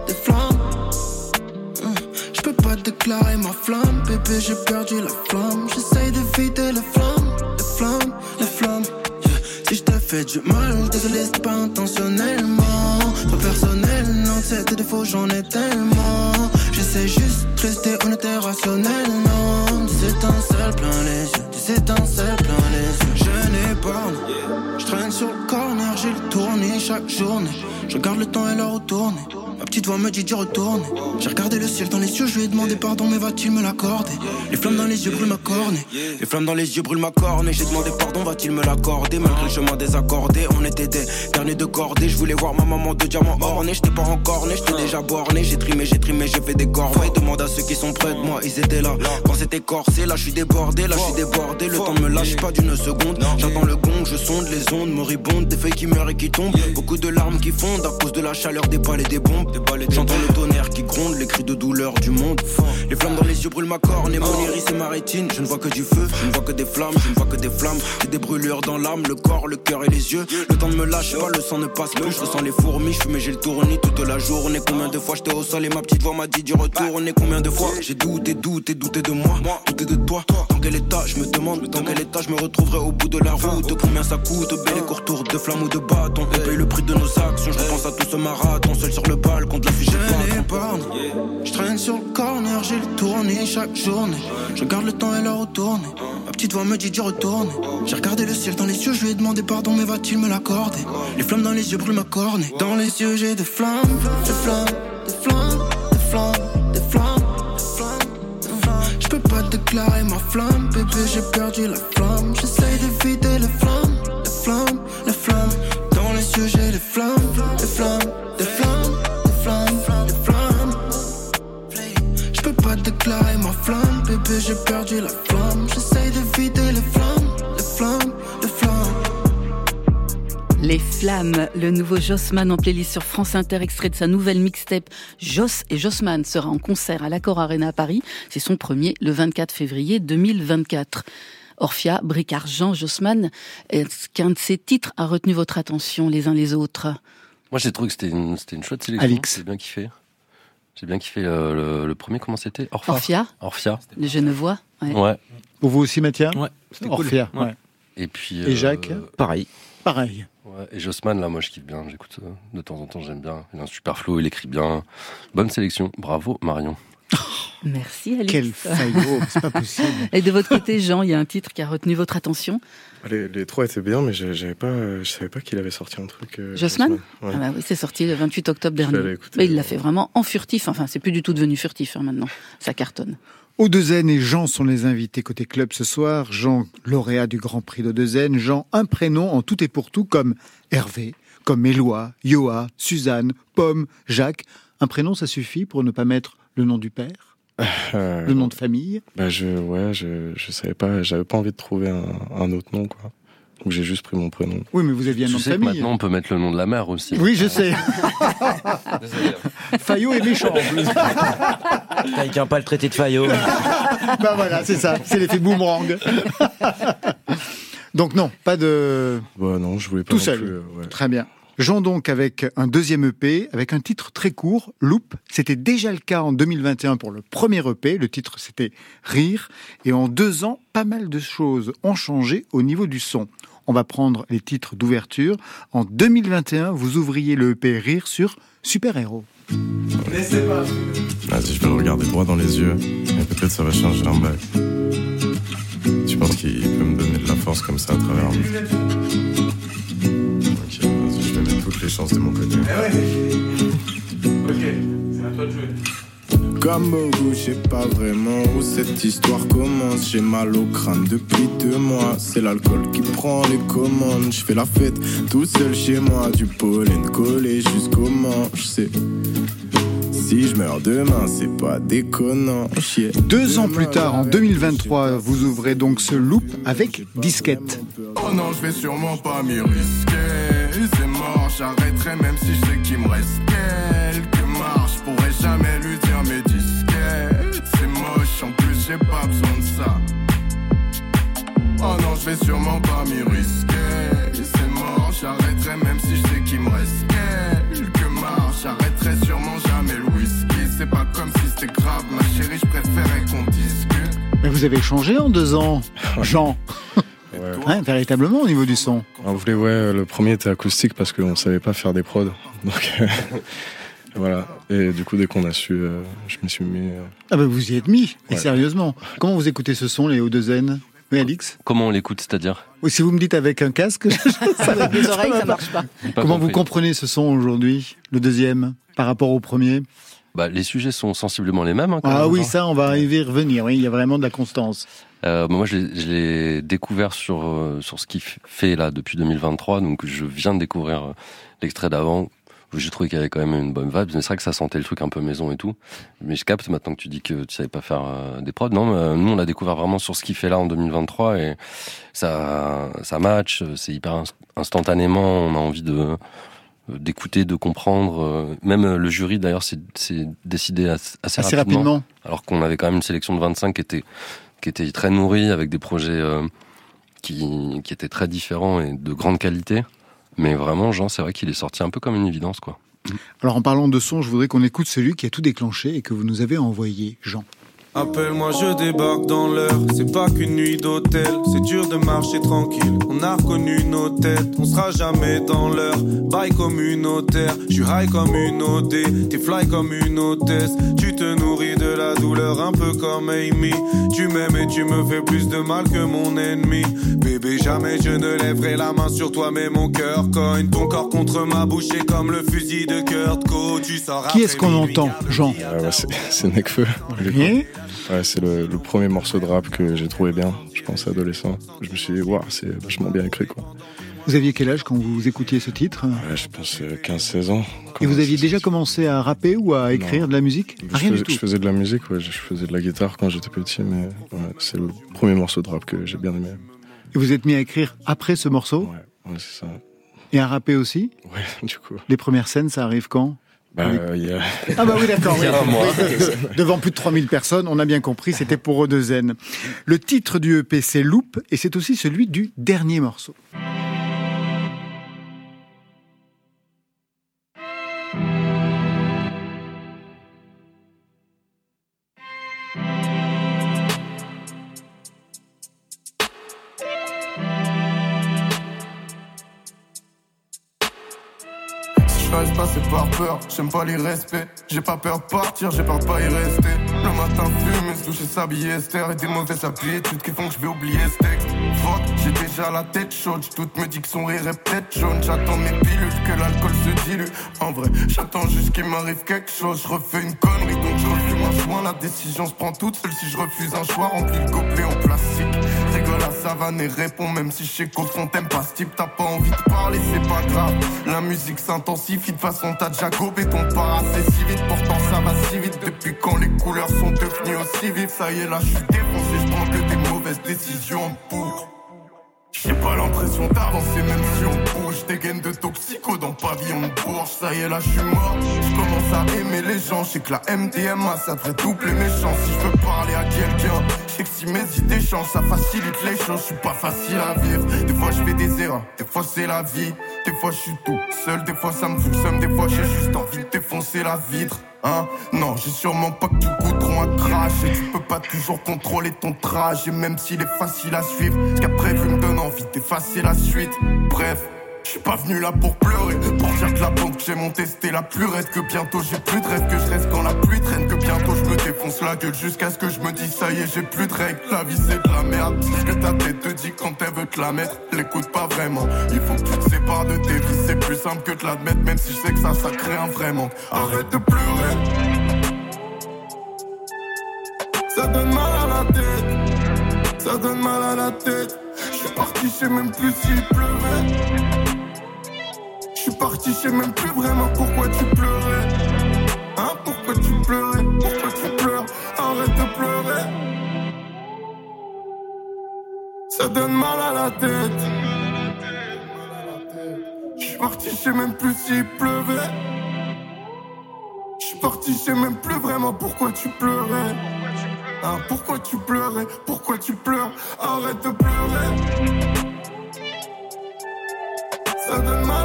Pas déclarer ma flamme, bébé, j'ai perdu la flamme. J'essaye d'éviter les flammes, les flammes, les flammes. Yeah. Si je t'ai fait du mal, désolé, c'est pas intentionnellement. Pas personnel, non, c'est des défauts, j'en ai tellement. J'essaie juste de rester honnête et rationnel, non. Des étincelles plein les yeux, des étincelles plein les yeux. Je n'ai pas, je traîne sur le corner, j'ai le tourné chaque journée. Je regarde le temps et l'heure retourner. Ma petite voix me dit d'y retourner. J'ai regardé le ciel dans les yeux, je lui ai demandé pardon, mais va-t-il me l'accorder? Les flammes dans les yeux brûlent ma cornée. Les flammes dans les yeux brûlent ma cornée. J'ai demandé pardon, va-t-il me l'accorder? Malgré le chemin désaccordé, on était des derniers de cordée. Je voulais voir ma maman de diamant orné. J'étais pas encore né, j'étais déjà borné. J'ai trimé, j'ai trimé, j'ai fait des corvées. Demande à ceux qui sont près de moi, ils étaient là. Quand c'était corsé, là je suis débordé, là je suis débordé. Le temps me lâche pas d'une seconde. J'entends le gong, je sonde les ondes moribondes. Des feuilles qui meurent et qui tombent. Beaucoup de larmes qui fondent à cause de la chaleur des balles et des bombes. J'entends le tonnerre qui gronde, les cris de douleur du monde. Les flammes dans les yeux brûlent ma corne et mon iris et ma rétine. Je ne vois que du feu, je ne vois que des flammes, je ne vois que des flammes. J'ai des brûlures dans l'âme, le corps, le cœur et les yeux. Le temps ne me lâche pas, le sang ne passe plus. Je ressens les fourmis, je et j'ai le tournis toute la journée. Combien de fois j'étais au sol et ma petite voix m'a dit d'y retourner? Combien de fois j'ai douté, douté, douté de moi, douté de toi? Dans quel état je me demande, dans quel état je me retrouverai au bout de la route? Combien ça coûte, belle et court tour de flammes ou de bâton. On paye le prix de nos actions, je repense à tout ce marathon. Seul sur le balcon de la. Je n'ai pas, je traîne sur le corner, j'ai le tourné chaque journée. Je regarde le temps et l'heure retourner. Ma petite voix me dit d'y retourner. J'ai regardé le ciel dans les yeux, je lui ai demandé pardon, mais va-t-il me l'accorder? Les flammes dans les yeux brûlent ma cornée. Dans les yeux, j'ai des flammes, des flammes, des flammes, des flammes, des flammes, des flammes. Je peux pas déclarer ma flamme, bébé, j'ai perdu la flamme. J'essaye d'éviter les flammes, les flammes, les flammes. Dans les yeux, j'ai des flammes, des flammes, des flammes, déclarer ma flamme, bébé, j'ai perdu la flamme. J'essaye d'éviter les flammes, les flammes, les flammes. Les Flammes, le nouveau Jossman en playlist sur France Inter, extrait de sa nouvelle mixtape Joss et Jossman sera en concert à l'Accor Arena à Paris. C'est son premier le 24 février 2024. Orphia, Bric Argent, Jossman, est-ce qu'un de ces titres a retenu votre attention les uns les autres? Moi, j'ai trouvé que c'était une, c'était une chouette sélection. Alix. J'ai bien kiffé. J'ai bien kiffé euh, le, le premier, comment c'était? Orpha Orphia Orphia. Le Genevois ouais. Ouais. Pour vous aussi, Mathia Ouais, c'était Orphia, cool. ouais. Et puis. Et Jacques? Pareil. Pareil. Ouais, et Jossman, là, moi, je kiffe bien. J'écoute euh, de temps en temps, j'aime bien. Il a un super flow, il écrit bien. Bonne sélection. Bravo, Marion. Merci Alice. Quel faillot, c'est pas possible. Et de votre côté, Jean, il y a un titre qui a retenu votre attention Les, les trois étaient bien, mais j'avais pas, je savais pas qu'il avait sorti un truc. euh, Jossman Ouais. ah bah oui, C'est sorti le 28 octobre dernier. Mais il l'a euh, fait vraiment en furtif. Enfin, c'est plus du tout devenu furtif hein, maintenant. Ça cartonne. Odezen et Jean sont les invités côté club ce soir. Jean, lauréat du Grand Prix d'Odezen. Jean, un prénom en tout et pour tout comme Hervé, comme Éloi, Yoa, Suzanne, Pomme, Jacques. Un prénom, ça suffit pour ne pas mettre le nom du père, Euh, le nom de famille. Bah je, ouais, je, je savais pas, j'avais pas envie de trouver un, un autre nom, quoi. Donc j'ai juste pris mon prénom. Oui, mais vous aviez un Tu nom de que famille. maintenant, on peut mettre le nom de la mère aussi. Oui, je sais. Désolé. Fayot est méchant en plus. Quelqu'un pas le traité de Fayot. bah voilà, c'est ça. C'est l'effet boomerang. Donc non, pas de... Bah non, je voulais pas Tout seul. plus, euh, ouais. Très bien. Jean donc avec un deuxième EP, avec un titre très court, Loop. C'était déjà le cas en 2021 pour le premier EP. Le titre c'était Rire. Et en deux ans, pas mal de choses ont changé au niveau du son. On va prendre les titres d'ouverture. En 2021, vous ouvriez le EP Rire sur Super Héros. Vas-y, je vais le regarder droit dans les yeux. Et peut-être ça va changer un bail. Tu penses qu'il peut me donner de la force comme ça à travers je vais mettre toutes les chances de mon côté. Comme beaucoup, je sais pas vraiment où cette histoire commence. J'ai mal au crâne depuis deux mois. C'est l'alcool qui prend les commandes. Je fais la fête tout seul chez moi. Du pollen collé jusqu'au manche. C'est si je meurs demain, c'est pas déconnant. Chier. Deux ans plus tard, en 2023, vous ouvrez donc ce loop avec disquette. Oh non, je vais sûrement pas m'y risquer j'arrêterai même si je sais qu'il me reste quelques marches. Pourrais jamais lui dire mes disquettes. C'est moche, en plus j'ai pas besoin de ça. Oh non, je vais sûrement pas m'y risquer. C'est mort, j'arrêterai même si je sais qu'il me reste quelques marches. J'arrêterai sûrement jamais le whisky. C'est pas comme si c'était grave, ma chérie, je préférais qu'on discute. Mais vous avez changé en deux ans, Jean. Ouais. véritablement au niveau du son. On voulait, ouais, le premier était acoustique parce qu'on savait pas faire des prods. Donc voilà. Et du coup, dès qu'on a su, euh, je me suis mis. euh, Ah ben vous y êtes mis, et Ouais. sérieusement. Comment vous écoutez ce son, les O2N Oui, Alix Comment on l'écoute, c'est-à-dire? Oui, si vous me dites avec un casque, ça Avec les oreilles, ça marche pas. Comment vous comprenez ce son aujourd'hui, le deuxième, par rapport au premier? Bah, les sujets sont sensiblement les mêmes. hein, quand Ah même, oui, hein. ça, on va y revenir. Oui, il y a vraiment de la constance. Euh, moi, je l'ai- je l'ai découvert sur euh, sur ce qu'il fait là depuis 2023. Donc, je viens de découvrir euh, l'extrait d'avant. J'ai trouvé qu'il y avait quand même une bonne vibe. Mais c'est vrai que ça sentait le truc un peu maison et tout. Mais je capte maintenant que tu dis que tu savais pas faire euh, des prods. Non, mais, nous, on l'a découvert vraiment sur ce qu'il fait là en 2023 et ça ça match. C'est hyper inst- instantanément. On a envie de d'écouter, de comprendre. Même le jury, d'ailleurs, s'est décidé assez, assez Assez rapidement. Alors qu'on avait quand même une sélection de 25 qui était, qui était très nourrie, avec des projets euh, qui, qui étaient très différents et de grande qualité. Mais vraiment, Jean, c'est vrai qu'il est sorti un peu comme une évidence, quoi. Alors en parlant de son, je voudrais qu'on écoute celui qui a tout déclenché et que vous nous avez envoyé, Jean. Appelle-moi, je débarque dans l'heure. C'est pas qu'une nuit d'hôtel. C'est dur de marcher tranquille. On a reconnu nos têtes. On sera jamais dans l'heure. Bail communautaire. Je suis high comme une OD. T'es fly comme une hôtesse. Tu te nourris de la douleur un peu comme Amy. Tu m'aimes et tu me fais plus de mal que mon ennemi. Bébé, jamais je ne lèverai la main sur toi, mais mon cœur cogne. Ton corps contre ma bouche est comme le fusil de Kurt Co. Tu sors Qui est-ce qu'on entend, Jean Ah ouais, c'est- Necfeu. Et Ouais, c'est le, le premier morceau de rap que j'ai trouvé bien, je pense, adolescent. Je me suis dit, waouh, c'est vachement bien écrit, quoi. Vous aviez quel âge quand vous écoutiez ce titre? Ouais, je pense euh, 15-16 ans. Et vous aviez déjà commencé à rapper ou à écrire Non. de la musique? Rien du faisais, tout. je faisais de la musique, ouais, je faisais de la guitare quand j'étais petit, mais ouais, c'est le premier morceau de rap que j'ai bien aimé. Et vous êtes mis à écrire après ce morceau? Ouais, c'est ça. Et à rapper aussi? Ouais, du coup. Les premières scènes, ça arrive quand? Bah, Oui. euh, y a... Ah bah oui, d'accord. Oui. Devant plus de 3000 personnes, on a bien compris, c'était pour O2N. Le titre du EP, c'est Loop, et c'est aussi celui du dernier morceau. Si je reste pas, c'est par peur. J'aime pas les respects. J'ai pas peur de partir, j'ai peur de pas y rester. Le matin, fumer, se doucher, s'habiller, Esther. Et des mauvaises habitudes qui font que je vais oublier ce texte. Fuck, j'ai déjà la tête chaude. J'doute me dit que son rire est peut-être jaune. J'attends mes pilules, que l'alcool se dilue. En vrai, j'attends juste qu'il m'arrive quelque chose. Je refais une connerie, donc je refume un joint. La décision se prend toute seule si je refuse un choix. Rempli le gobelet en plastique. À savane et réponds, même si je sais qu'au fond t'aimes pas ce type. T'as pas envie de parler, c'est pas grave. La musique s'intensifie, de façon t'as déjà gobé ton part assez si vite. Pourtant ça va si vite depuis quand les couleurs sont devenues aussi vives. Ça y est, là je suis défoncé, je prends que des mauvaises décisions pour. J'ai pas l'impression d'avancer même si on bouge Des gaines de toxico dans pavillon de Bourges Ça y est là je suis mort Je commence à aimer les gens Je sais que la MDMA ça devrait doubler mes chances Si je veux parler à quelqu'un si mes idées changent ça facilite les choses. Je suis pas facile à vivre. Des fois je fais des erreurs. Des fois c'est la vie. Des fois je suis tout seul. Des fois ça me fout Des fois j'ai juste envie de défoncer la vitre Hein. Non, j'ai sûrement pas que du goudron à cracher. Tu peux pas toujours contrôler ton trajet, même s'il est facile à suivre. Ce qu'a prévu me donne envie d'effacer la suite. Bref, je suis pas venu là pour pleurer. Pour dire que la bombe que j'ai montée c'était la plus raide. Que bientôt j'ai plus de rêve, que je reste quand la pluie traîne. Que bientôt je me défonce la gueule jusqu'à ce que je me dise ça y est, j'ai plus de règles. La vie c'est de la merde. Ce que ta tête te dit quand elle veut te la mettre. L'écoute pas vraiment. Il faut que tu te sépares de tes vies. C'est plus simple que de l'admettre, même si je sais que ça, ça crée un vrai manque. Arrête de pleurer. Ça donne mal à la tête, ça donne mal à la tête. Je suis parti, je sais même plus s'il pleuvait. Je suis parti, je sais même plus vraiment pourquoi tu pleurais. Hein, pourquoi tu pleurais, pourquoi tu pleures? Arrête de pleurer. Ça donne mal à la tête. Je suis parti, je sais même plus s'il pleuvait. Je suis parti, je sais même plus vraiment pourquoi tu pleurais. Hein, pourquoi tu pleurais Pourquoi tu pleures? Arrête de pleurer. Ça donne mal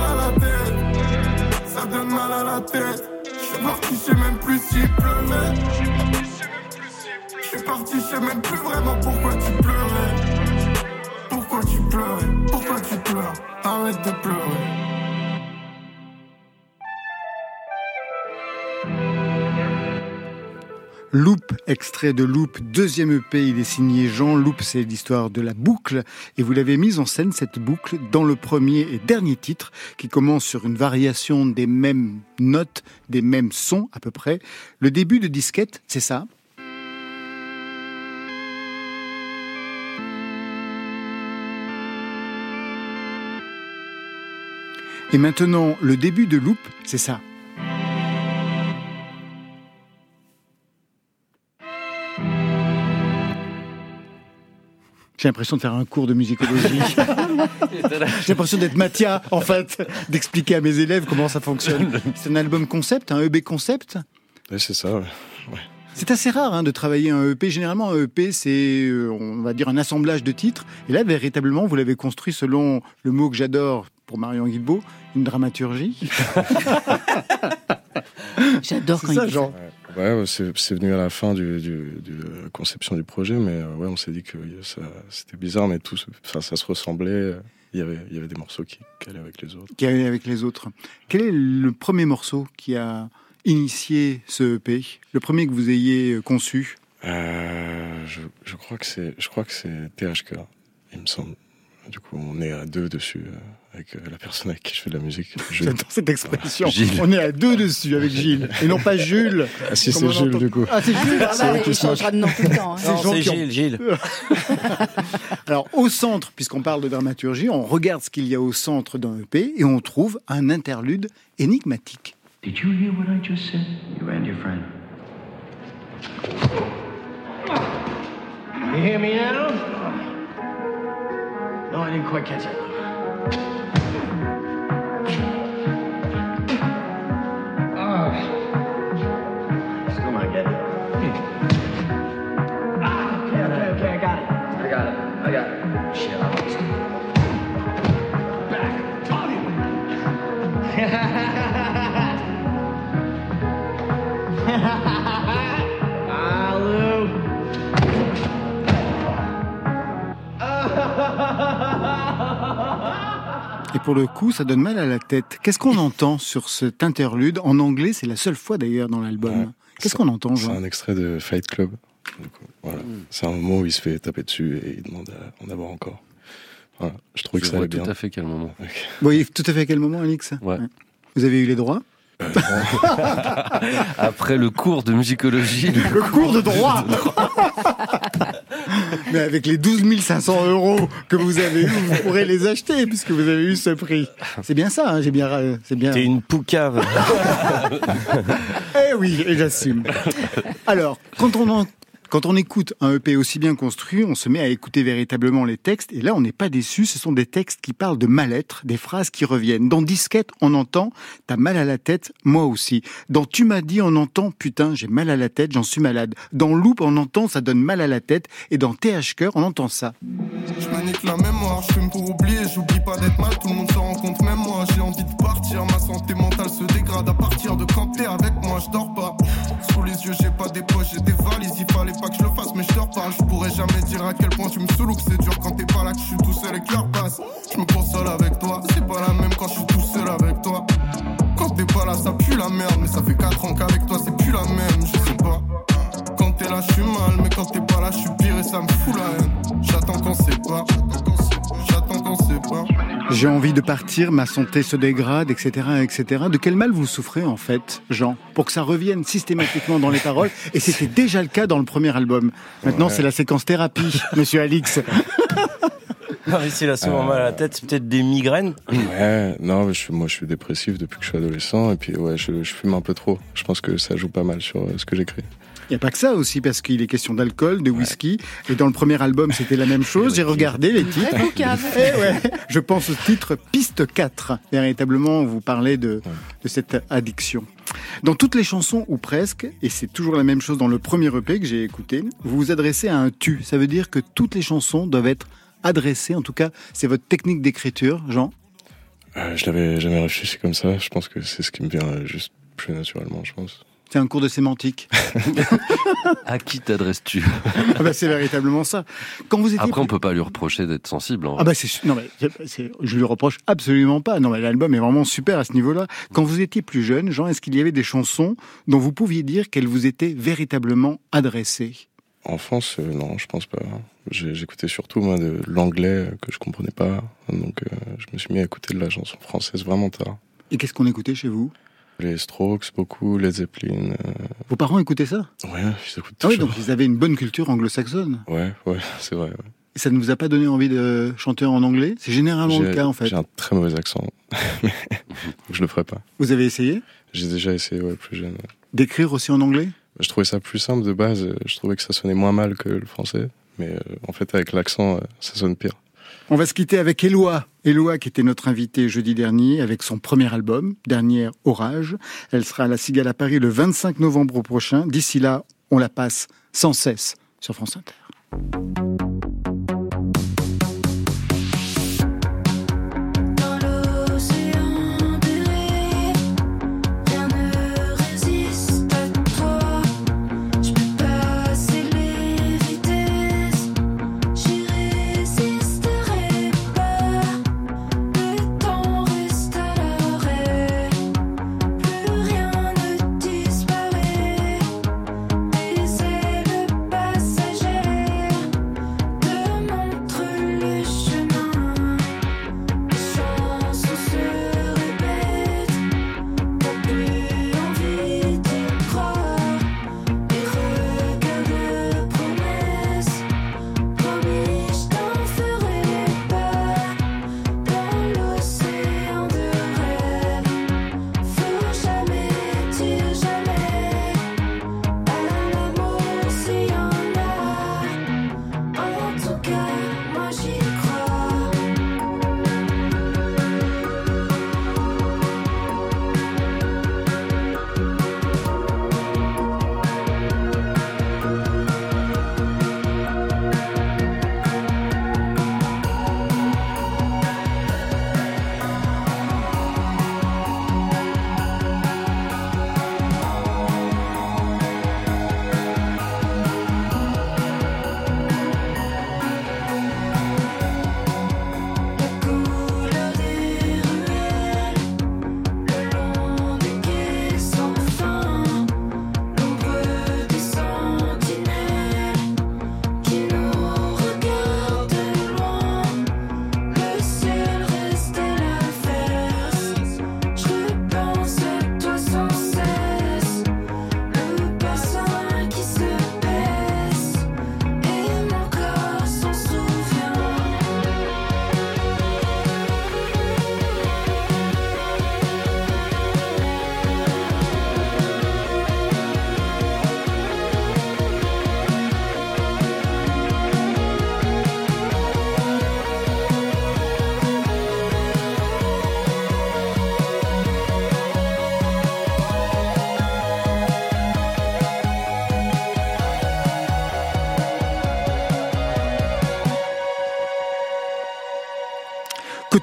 donne mal à la tête. Je suis parti, je sais même plus s'il pleuvait. Je suis parti, je sais même plus vraiment pourquoi tu pleurais. Pourquoi tu pleurais? Pourquoi tu pleures? Arrête de pleurer. Loop, extrait de Loop, deuxième EP, il est signé Jean. Loop, c'est l'histoire de la boucle. Et vous l'avez mise en scène, cette boucle, dans le premier et dernier titre, qui commence sur une variation des mêmes notes, des mêmes sons à peu près. Le début de disquette, c'est ça Et maintenant, le début de Loop, c'est ça. J'ai l'impression de faire un cours de musicologie. J'ai l'impression d'être Mathia, en fait, d'expliquer à mes élèves comment ça fonctionne. C'est un album concept, un EB concept Oui, c'est ça, ouais. ouais. C'est assez rare hein, de travailler un EP. Généralement, un EP, c'est, euh, on va dire, un assemblage de titres. Et là, véritablement, vous l'avez construit selon le mot que j'adore pour Marion Guilbeault, une dramaturgie. J'adore quand ça, il Jean. Ouais, ouais, c'est c'est venu à la fin du, du, du euh, conception du projet, mais euh, ouais, on s'est dit que ça- c'était bizarre, mais tout, enfin, ça se ressemblait. euh, Il y avait, il y avait des morceaux qui, qui allaient avec les autres. qui est avec les autres. Quel est le premier morceau qui a initié ce EP Le premier que vous ayez euh, conçu? Euh, je, je crois que c'est, je crois que c'est THK, il me semble. Du coup, on est à deux dessus euh, avec euh, la personne avec qui je fais de la musique. Jules. J'adore cette expression. On est à deux dessus avec Gilles. Et non pas Jules. Ah si, c'est Jules entend- du coup. Ah, c'est Jules. Ah bah, il changera de nom tout le temps. hein. Non, Jean c'est qui ont- Gilles, Gilles. Alors, au centre, puisqu'on parle de dramaturgie, on regarde ce qu'il y a au centre d'un EP et on trouve un interlude énigmatique. Did you hear what I just said? You and your friend. You hear me now? No, I didn't quite catch it. Et pour le coup, ça donne mal à la tête. Qu'est-ce qu'on entend sur cet interlude? En anglais, c'est la seule fois d'ailleurs dans l'album. Ouais. Qu'est-ce qu'on entend, C'est un extrait de Fight Club. Voilà. C'est un moment où il se fait taper dessus et il demande à en avoir encore. Voilà. Je trouvais que ça vois tout bien. à fait quel moment. Vous voyez tout à fait à quel moment, Alix? Ouais. Vous avez eu les droits? Après le cours de musicologie. Le cours de droit Mais avec les 12 500 euros que vous avez eu, vous pourrez les acheter puisque vous avez eu ce prix. C'est bien ça, hein, j'ai bien, c'est bien. T'es une poucave. Eh oui, et j'assume. Alors, quand on en- quand on écoute un EP aussi bien construit, on se met à écouter véritablement les textes. Et là, on n'est pas déçu. Ce sont des textes qui parlent de mal-être, des phrases qui reviennent. Dans Disquette, on entend « T'as mal à la tête, moi aussi ». Dans Tu m'as dit, on entend « Putain, j'ai mal à la tête, j'en suis malade ». Dans Loop, on entend « Ça donne mal à la tête ». Et dans TH Cœur, on entend ça. Je me nique la mémoire, je fume pour oublier, j'oublie pas d'être mal, tout le monde s'en rend même moi j'ai envie de partir, ma santé mentale se dégrade à partir de quand t'es avec moi, je dors pas. J'ai pas des poches, j'ai des valises, il fallait pas que je le fasse, mais je dors pas, je pourrais jamais dire à quel point tu me saoules ou que c'est dur quand t'es pas là, que je suis tout seul et que l'heure passe. Je me console avec toi, c'est pas la même quand je suis tout seul avec toi. Quand t'es pas là ça pue la merde, mais ça fait 4 ans qu'avec toi c'est plus la même, je sais pas. Quand t'es là, je suis mal, mais quand t'es pas là, je suis pire et ça me fout la haine. J'attends qu'on pas. J'attends qu'on pas. J'ai envie de partir, ma santé se dégrade, etc., etc. De quel mal vous souffrez, en fait, Jean Pour que ça revienne systématiquement dans les paroles? Et c'était déjà le cas dans le premier album. Maintenant, Ouais. c'est la séquence thérapie, monsieur Alix. Non, mais s'il a souvent mal à la tête, c'est peut-être des migraines. Ouais, non, mais je suis, moi je suis dépressif depuis que je suis adolescent et puis ouais, je, je fume un peu trop. Je pense que ça joue pas mal sur euh, ce que j'écris. Il n'y a pas que ça aussi, parce qu'il est question d'alcool, de whisky. Et dans le premier album, c'était la même chose. J'ai regardé les titres. Eh ouais, je pense au titre Piste 4. Véritablement, vous parlez de, de cette addiction. Dans toutes les chansons, ou presque, et c'est toujours la même chose dans le premier EP que j'ai écouté, vous vous adressez à un tu. Ça veut dire que toutes les chansons doivent être adressées, en tout cas, c'est votre technique d'écriture, Jean Euh, je l'avais jamais réfléchi comme ça. Je pense que c'est ce qui me vient juste plus naturellement, je pense. C'est un cours de sémantique. à qui t'adresses-tu? Ah bah C'est véritablement ça. Quand vous étiez Après, on peut pas lui reprocher d'être sensible. En ah bah c'est non mais je lui reproche absolument pas. Non mais l'album est vraiment super à ce niveau-là. Quand vous étiez plus jeune, Jean, est-ce qu'il y avait des chansons dont vous pouviez dire qu'elles vous étaient véritablement adressées? En France, euh, non, je pense pas. J'écoutais surtout moi de l'anglais que je comprenais pas, donc euh, je me suis mis à écouter de la chanson française vraiment tard. Et qu'est-ce qu'on écoutait chez vous? Les Strokes, beaucoup, les Zeppelin. Euh. Vos parents écoutaient ça? Ouais, ils écoutent Ah oui, donc ils avaient une bonne culture anglo-saxonne. Ouais, ouais, c'est vrai. Et ça ne vous a pas donné envie de chanter en anglais? C'est généralement le cas en fait. J'ai un très mauvais accent, je le ferai pas. Vous avez essayé? J'ai déjà essayé, ouais, plus jeune. D'écrire aussi en anglais? Je trouvais ça plus simple de base. Je trouvais que ça sonnait moins mal que le français, mais euh, en fait avec l'accent, euh, ça sonne pire. On va se quitter avec Eloi. Eloi qui était notre invitée jeudi dernier avec son premier album, Dernière Orage. Elle sera à la Cigale à Paris le 25 novembre prochain. D'ici là, on la passe sans cesse sur France Inter.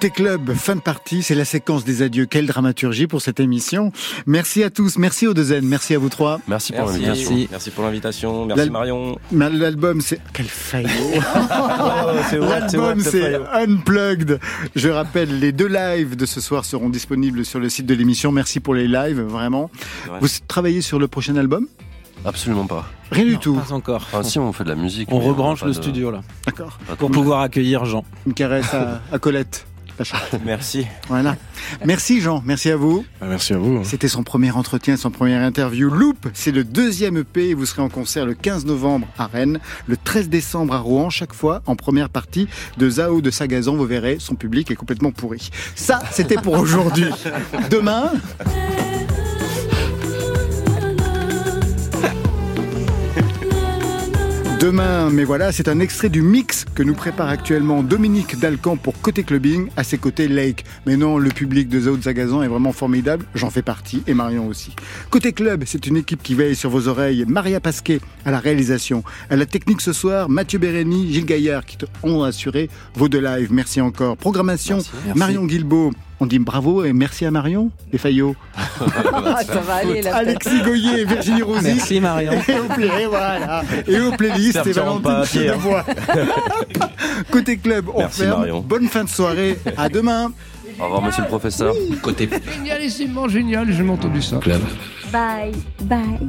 Côté club, fin de partie, c'est la séquence des adieux. Quelle dramaturgie pour cette émission. Merci à tous, merci aux deux N, merci à vous trois. Merci pour l'invitation. Merci. pour l'invitation, merci Marion. L'album, c'est... Quel fail L'album, c'est Unplugged. Je rappelle, les deux lives de ce soir seront disponibles sur le site de l'émission. Merci pour les lives, vraiment. Vous travaillez sur le prochain album? Absolument pas. Rien du tout. Pas encore. Enfin, si, on fait de la musique. On rebranche le studio là. D'accord. Pour pouvoir accueillir Jean. Une caresse à Colette. Merci. Voilà. Merci Jean, merci à vous. Ah, merci à vous. C'était son premier entretien, son première interview. Loop, c'est le deuxième EP et vous serez en concert le 15 novembre à Rennes, le 13 décembre à Rouen, chaque fois en première partie de Zao de Sagazan. Vous verrez, son public est complètement pourri. Ça, c'était pour aujourd'hui. Demain... demain. Mais voilà, c'est un extrait du mix que nous prépare actuellement Dominique Dalcan pour Côté Clubbing, à ses côtés Lake. Mais non, le public de Zao Zagazan est vraiment formidable, j'en fais partie, et Marion aussi. Côté Club, c'est une équipe qui veille sur vos oreilles. Maria Pasquet à la réalisation. À la technique ce soir, Mathieu Bérény, Gilles Gaillard qui ont assuré vos deux lives. Merci encore. Programmation, Marion Guilbault. On dit bravo et merci à Marion et Fayot. Ça va aller, la Alexis Goyer et Virginie Rosy. Merci, Marion. Et au, play, et voilà. et au playlist, et Valentine. Chenevoix. Côté club, on Merci, ferme. Marion. Bonne fin de soirée. À demain. Au revoir, monsieur le professeur. Côté Génialissimement génial, j'ai entendu ça. club. Bye, bye.